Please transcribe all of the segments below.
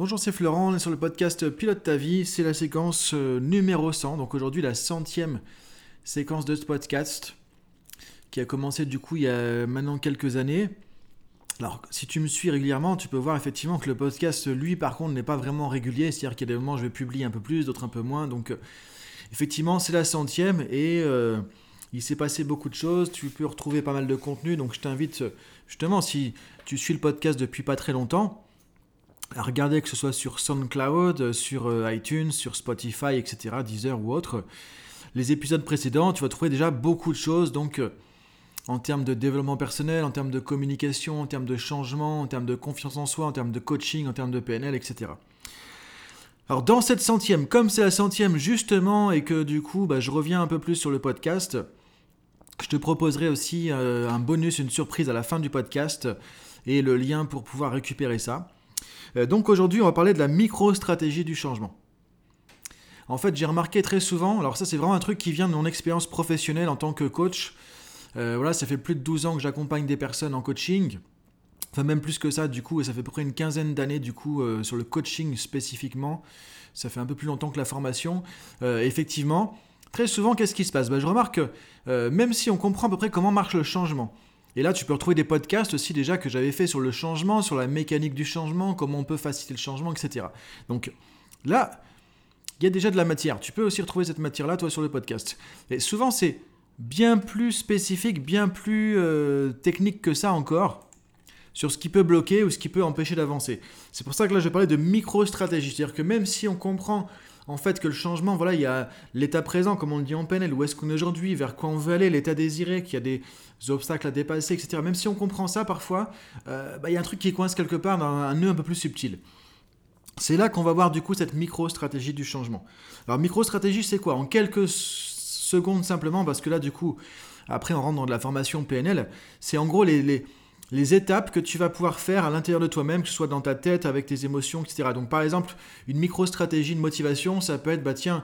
Bonjour, c'est Florent, on est sur le podcast Pilote ta vie, c'est la séquence euh, numéro 100, donc aujourd'hui la centième séquence de ce podcast qui a commencé du coup il y a maintenant quelques années. Alors si tu me suis régulièrement, tu peux voir effectivement que le podcast, lui par contre, n'est pas vraiment régulier, c'est-à-dire qu'il y a des moments où je vais publier un peu plus, d'autres un peu moins, donc euh, effectivement c'est la centième et... Euh, il s'est passé beaucoup de choses, tu peux retrouver pas mal de contenu, donc je t'invite justement, si tu suis le podcast depuis pas très longtemps, à regarder que ce soit sur SoundCloud, sur euh, iTunes, sur Spotify, etc., Deezer ou autre. Les épisodes précédents, tu vas trouver déjà beaucoup de choses, donc euh, en termes de développement personnel, en termes de communication, en termes de changement, en termes de confiance en soi, en termes de coaching, en termes de PNL, etc. Alors dans cette centième, comme c'est la centième justement, et que du coup bah, je reviens un peu plus sur le podcast, je te proposerai aussi euh, un bonus, une surprise à la fin du podcast, et le lien pour pouvoir récupérer ça. Euh, donc aujourd'hui, on va parler de la micro-stratégie du changement. En fait, j'ai remarqué très souvent, alors ça c'est vraiment un truc qui vient de mon expérience professionnelle en tant que coach. Euh, voilà, ça fait plus de 12 ans que j'accompagne des personnes en coaching. Enfin, même plus que ça, du coup, et ça fait à peu près une quinzaine d'années, du coup, euh, sur le coaching spécifiquement. Ça fait un peu plus longtemps que la formation. effectivement, très souvent, qu'est-ce qui se passe? Ben, Je remarque que même si on comprend à peu près comment marche le changement, et là, tu peux retrouver des podcasts aussi déjà que j'avais fait sur le changement, sur la mécanique du changement, comment on peut faciliter le changement, etc. Donc là, il y a déjà de la matière. Tu peux aussi retrouver cette matière-là, toi, sur le podcast. Et souvent, c'est bien plus spécifique, bien plus euh, technique que ça encore, sur ce qui peut bloquer ou ce qui peut empêcher d'avancer. C'est pour ça que là, je parler de micro-stratégie. C'est-à-dire que même si on comprend en fait que le changement, voilà, il y a l'état présent, comme on le dit en PNL, où est-ce qu'on est aujourd'hui, vers quoi on veut aller, l'état désiré, qu'il y a des obstacles à dépasser, etc. Même si on comprend ça parfois, euh, bah, il y a un truc qui coince quelque part dans un nœud un peu plus subtil. C'est là qu'on va voir du coup cette micro-stratégie du changement. Alors micro-stratégie, c'est quoi? En quelques secondes simplement, parce que là du coup, après on rentre dans de la formation PNL, c'est en gros les les étapes que tu vas pouvoir faire à l'intérieur de toi-même, que ce soit dans ta tête, avec tes émotions, etc. Donc par exemple, une micro-stratégie de motivation, ça peut être, bah tiens,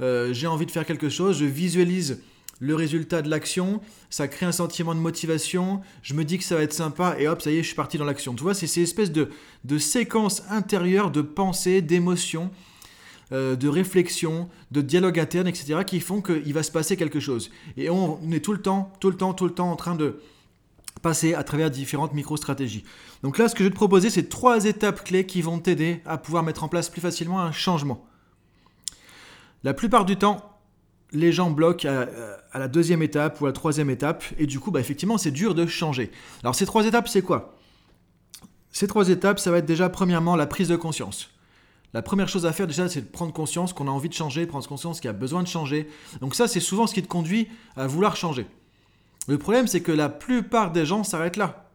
euh, j'ai envie de faire quelque chose, je visualise le résultat de l'action, ça crée un sentiment de motivation, je me dis que ça va être sympa, et hop, ça y est, je suis parti dans l'action. Tu vois, c'est ces espèces de, de séquences intérieures de pensée, d'émotions, euh, de réflexion, de dialogue interne, etc., qui font qu'il va se passer quelque chose. Et on est tout le temps, tout le temps, tout le temps en train de passer à travers différentes micro-stratégies. Donc là, ce que je vais te proposer, c'est trois étapes clés qui vont t'aider à pouvoir mettre en place plus facilement un changement. La plupart du temps, les gens bloquent à, la deuxième étape ou à la troisième étape, et du coup, bah, effectivement, c'est dur de changer. Alors ces trois étapes, c'est quoi? Ces trois étapes, ça va être déjà premièrement la prise de conscience. La première chose à faire déjà, c'est de prendre conscience qu'on a envie de changer, prendre conscience qu'il y a besoin de changer. Donc ça, c'est souvent ce qui te conduit à vouloir changer. Le problème, c'est que la plupart des gens s'arrêtent là.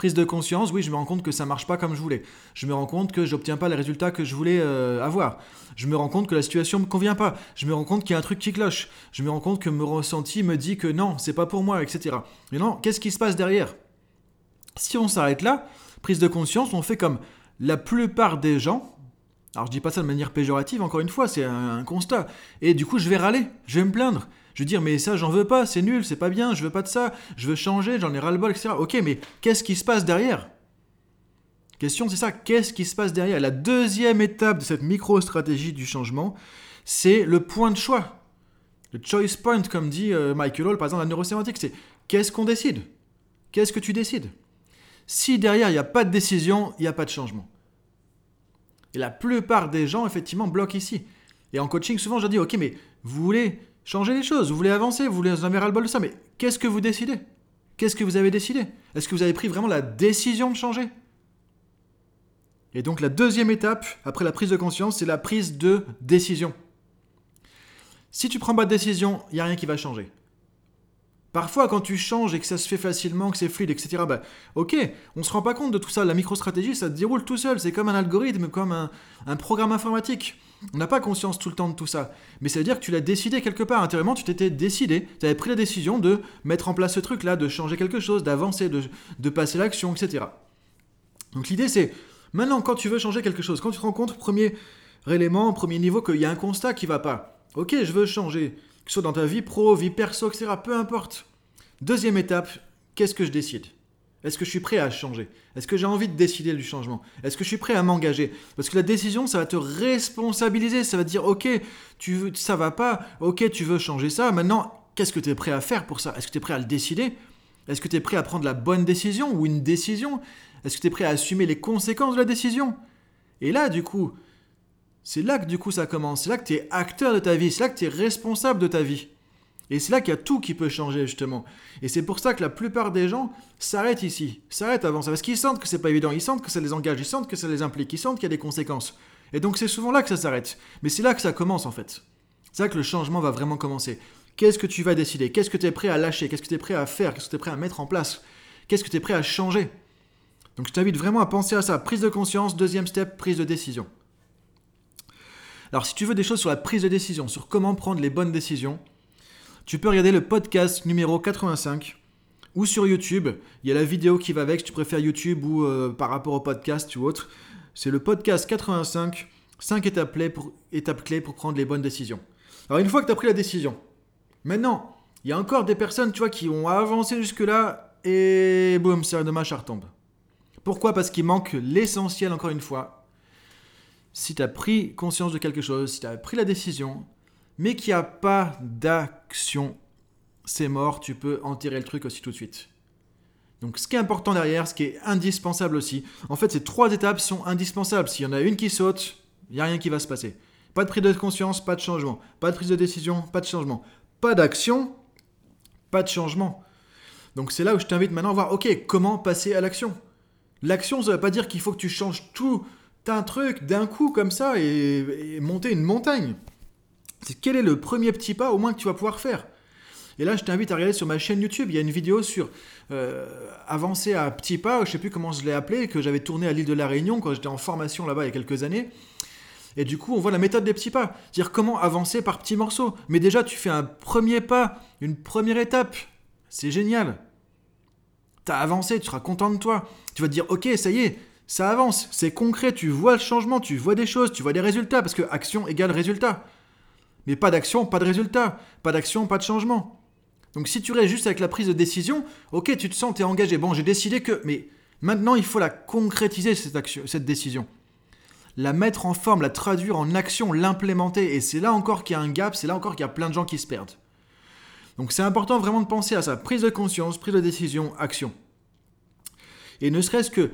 Prise de conscience, oui, je me rends compte que ça marche pas comme je voulais. Je me rends compte que j'obtiens pas les résultats que je voulais euh, avoir. Je me rends compte que la situation me convient pas. Je me rends compte qu'il y a un truc qui cloche. Je me rends compte que mon ressenti me dit que non, c'est pas pour moi, etc. Mais non, qu'est-ce qui se passe derrière? Si on s'arrête là, prise de conscience, on fait comme la plupart des gens. Alors je dis pas ça de manière péjorative, encore une fois, c'est un constat. Et du coup, je vais râler, je vais me plaindre, je veux dire, mais ça, j'en veux pas, c'est nul, c'est pas bien, je veux pas de ça, je veux changer, j'en ai ras-le-bol, etc. Ok, mais qu'est-ce qui se passe derrière? Question, c'est ça, qu'est-ce qui se passe derrière? La deuxième étape de cette micro-stratégie du changement, c'est le point de choix. Le choice point, comme dit euh, Michael Hall, par exemple, la neurosémantique, c'est qu'est-ce qu'on décide? Qu'est-ce que tu décides? Si derrière, il n'y a pas de décision, il n'y a pas de changement. Et la plupart des gens, effectivement, bloquent ici. Et en coaching, souvent, je dis, ok, mais vous voulez Changez les choses, vous voulez avancer, vous voulez en avez ras-le-bol de ça, mais qu'est-ce que vous décidez? Qu'est-ce que vous avez décidé? Est-ce que vous avez pris vraiment la décision de changer? Et donc la deuxième étape, après la prise de conscience, c'est la prise de décision. Si tu prends pas de décision, il n'y a rien qui va changer. Parfois, quand tu changes et que ça se fait facilement, que c'est fluide, etc., bah, ok, on se rend pas compte de tout ça. La microstratégie, ça se déroule tout seul. C'est comme un algorithme, comme un programme informatique. On n'a pas conscience tout le temps de tout ça. Mais ça veut dire que tu l'as décidé quelque part. Intérieurement, tu t'étais décidé. Tu avais pris la décision de mettre en place ce truc-là, de changer quelque chose, d'avancer, de, passer l'action, etc. Donc l'idée, c'est maintenant, quand tu veux changer quelque chose, quand tu te rends compte, premier élément, premier niveau, qu'il y a un constat qui va pas. Ok, je veux changer. Soit dans ta vie pro, vie perso, etc. Peu importe. Deuxième étape, qu'est-ce que je décide? Est-ce que je suis prêt à changer? Est-ce que j'ai envie de décider du changement? Est-ce que je suis prêt à m'engager? Parce que la décision, ça va te responsabiliser. Ça va te dire, ok, tu veux, ça va pas. Ok, tu veux changer ça. Maintenant, qu'est-ce que tu es prêt à faire pour ça? Est-ce que tu es prêt à le décider? Est-ce que tu es prêt à prendre la bonne décision ou une décision? Est-ce que tu es prêt à assumer les conséquences de la décision? Et là, du coup, c'est là que du coup ça commence. C'est là que tu es acteur de ta vie. C'est là que tu es responsable de ta vie. Et c'est là qu'il y a tout qui peut changer, justement. Et c'est pour ça que la plupart des gens s'arrêtent ici, s'arrêtent avant ça, parce qu'ils sentent que c'est pas évident, ils sentent que ça les engage, ils sentent que ça les implique, ils sentent qu'il y a des conséquences. Et donc c'est souvent là que ça s'arrête. Mais c'est là que ça commence, en fait. C'est là que le changement va vraiment commencer. Qu'est-ce que tu vas décider? Qu'est-ce que tu es prêt à lâcher? Qu'est-ce que tu es prêt à faire? Qu'est-ce que tu es prêt à mettre en place? Qu'est-ce que tu es prêt à changer? Donc je t'invite vraiment à penser à ça. Prise de conscience, deuxième step, prise de décision. Alors si tu veux des choses sur la prise de décision, sur comment prendre les bonnes décisions, tu peux regarder le podcast numéro 85 ou sur YouTube. Il y a la vidéo qui va avec, si tu préfères YouTube ou euh, par rapport au podcast ou autre. C'est le podcast 85, 5 étapes clés, pour, étapes clés pour prendre les bonnes décisions. Alors une fois que tu as pris la décision, maintenant, il y a encore des personnes, tu vois, qui ont avancé jusque-là et boum, c'est dommage, ça retombe. Pourquoi? Parce qu'il manque l'essentiel, encore une fois. Si tu as pris conscience de quelque chose, si tu as pris la décision, mais qu'il n'y a pas d'action, c'est mort, tu peux enterrer le truc aussi tout de suite. Donc ce qui est important derrière, ce qui est indispensable aussi, en fait ces trois étapes sont indispensables. S'il y en a une qui saute, il n'y a rien qui va se passer. Pas de prise de conscience, pas de changement. Pas de prise de décision, pas de changement. Pas d'action, pas de changement. Donc c'est là où je t'invite maintenant à voir, ok, comment passer à l'action? L'action, ça ne veut pas dire qu'il faut que tu changes tout un truc d'un coup comme ça et monter une montagne c'est quel est le premier petit pas au moins que tu vas pouvoir faire? Et là, je t'invite à regarder sur ma chaîne YouTube. Il y a une vidéo sur euh, avancer à petits pas, je sais plus comment je l'ai appelé, que j'avais tourné à l'île de la Réunion quand j'étais en formation là-bas il y a quelques années. Et du coup, on voit la méthode des petits pas. C'est-à-dire comment avancer par petits morceaux. Mais déjà, tu fais un premier pas, une première étape. C'est génial. Tu as avancé, tu seras content de toi. Tu vas te dire, ok, ça y est, ça avance, c'est concret, tu vois le changement, tu vois des choses, tu vois des résultats, parce que action égale résultat. Mais pas d'action, pas de résultat. Pas d'action, pas de changement. Donc si tu restes juste avec la prise de décision, ok, tu te sens, tu es engagé. Bon, j'ai décidé que... Mais maintenant, il faut la concrétiser, cette, action, cette décision. La mettre en forme, la traduire en action, l'implémenter. Et c'est là encore qu'il y a un gap, c'est là encore qu'il y a plein de gens qui se perdent. Donc c'est important vraiment de penser à ça. Prise de conscience, prise de décision, action. Et ne serait-ce que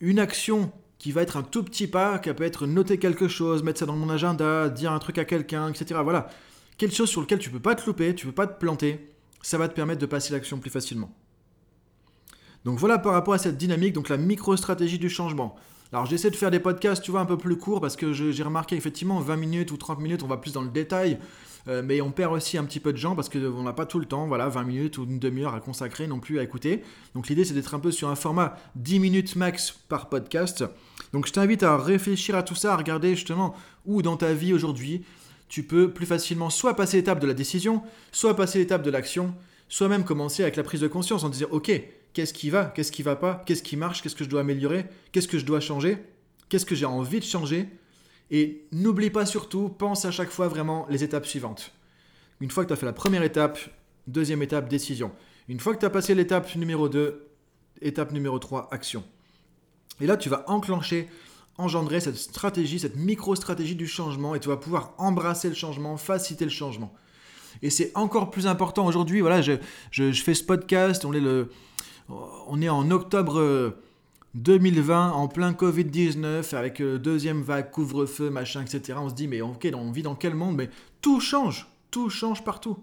une action qui va être un tout petit pas, qui peut être noter quelque chose, mettre ça dans mon agenda, dire un truc à quelqu'un, etc. Voilà. Quelque chose sur lequel tu ne peux pas te louper, tu ne peux pas te planter, ça va te permettre de passer l'action plus facilement. Donc voilà par rapport à cette dynamique, donc la micro-stratégie du changement. Alors j'essaie de faire des podcasts, tu vois, un peu plus courts parce que j'ai remarqué effectivement 20 minutes ou 30 minutes, on va plus dans le détail, euh, mais on perd aussi un petit peu de gens parce qu'on n'a pas tout le temps, voilà, 20 minutes ou une demi-heure à consacrer non plus à écouter. Donc l'idée c'est d'être un peu sur un format 10 minutes max par podcast. Donc je t'invite à réfléchir à tout ça, à regarder justement où dans ta vie aujourd'hui tu peux plus facilement soit passer l'étape de la décision, soit passer l'étape de l'action, soit même commencer avec la prise de conscience en disant ok, qu'est-ce qui va, qu'est-ce qui va pas, qu'est-ce qui marche, qu'est-ce que je dois améliorer, qu'est-ce que je dois changer, qu'est-ce que j'ai envie de changer? Et n'oublie pas surtout, pense à chaque fois vraiment les étapes suivantes. Une fois que tu as fait la première étape, deuxième étape, décision. Une fois que tu as passé l'étape numéro 2, étape numéro 3, action. Et là, tu vas enclencher, engendrer cette stratégie, cette micro-stratégie du changement, et tu vas pouvoir embrasser le changement, faciliter le changement. Et c'est encore plus important aujourd'hui. Voilà, je, je, fais ce podcast, on est, le, on est en octobre 2020, euh, en plein Covid-19, avec euh, deuxième vague, couvre-feu, machin, etc. On se dit, mais ok, on vit dans quel monde? Mais tout change, tout change partout.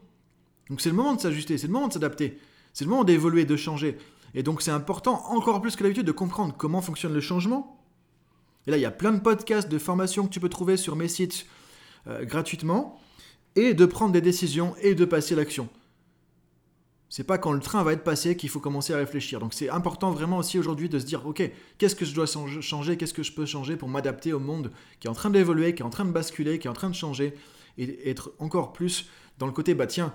Donc c'est le moment de s'ajuster, c'est le moment de s'adapter, c'est le moment d'évoluer, de changer. Et donc c'est important, encore plus que d'habitude, de comprendre comment fonctionne le changement. Et là, il y a plein de podcasts, de formations que tu peux trouver sur mes sites euh, gratuitement, et de prendre des décisions et de passer l'action. C'est pas quand le train va être passé qu'il faut commencer à réfléchir. Donc c'est important vraiment aussi aujourd'hui de se dire, ok, qu'est-ce que je dois changer, qu'est-ce que je peux changer pour m'adapter au monde qui est en train d'évoluer, qui est en train de basculer, qui est en train de changer, et être encore plus dans le côté, bah tiens,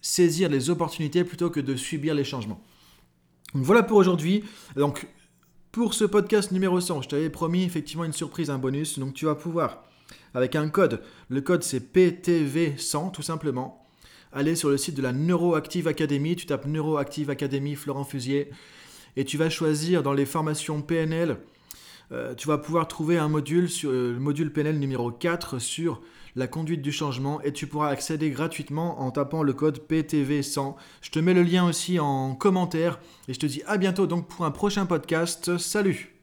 saisir les opportunités plutôt que de subir les changements. Donc voilà pour aujourd'hui. Donc pour ce podcast numéro 100, je t'avais promis effectivement une surprise, un bonus. Donc tu vas pouvoir, avec un code, le code c'est PTV100 tout simplement, aller sur le site de la Neuroactive Academy. Tu tapes Neuroactive Academy Florent Fusier. et tu vas choisir dans les formations PNL, euh, tu vas pouvoir trouver un module, sur, euh, le module PNL numéro 4 sur la conduite du changement et tu pourras accéder gratuitement en tapant le code PTV100. Je te mets le lien aussi en commentaire et je te dis à bientôt donc pour un prochain podcast. Salut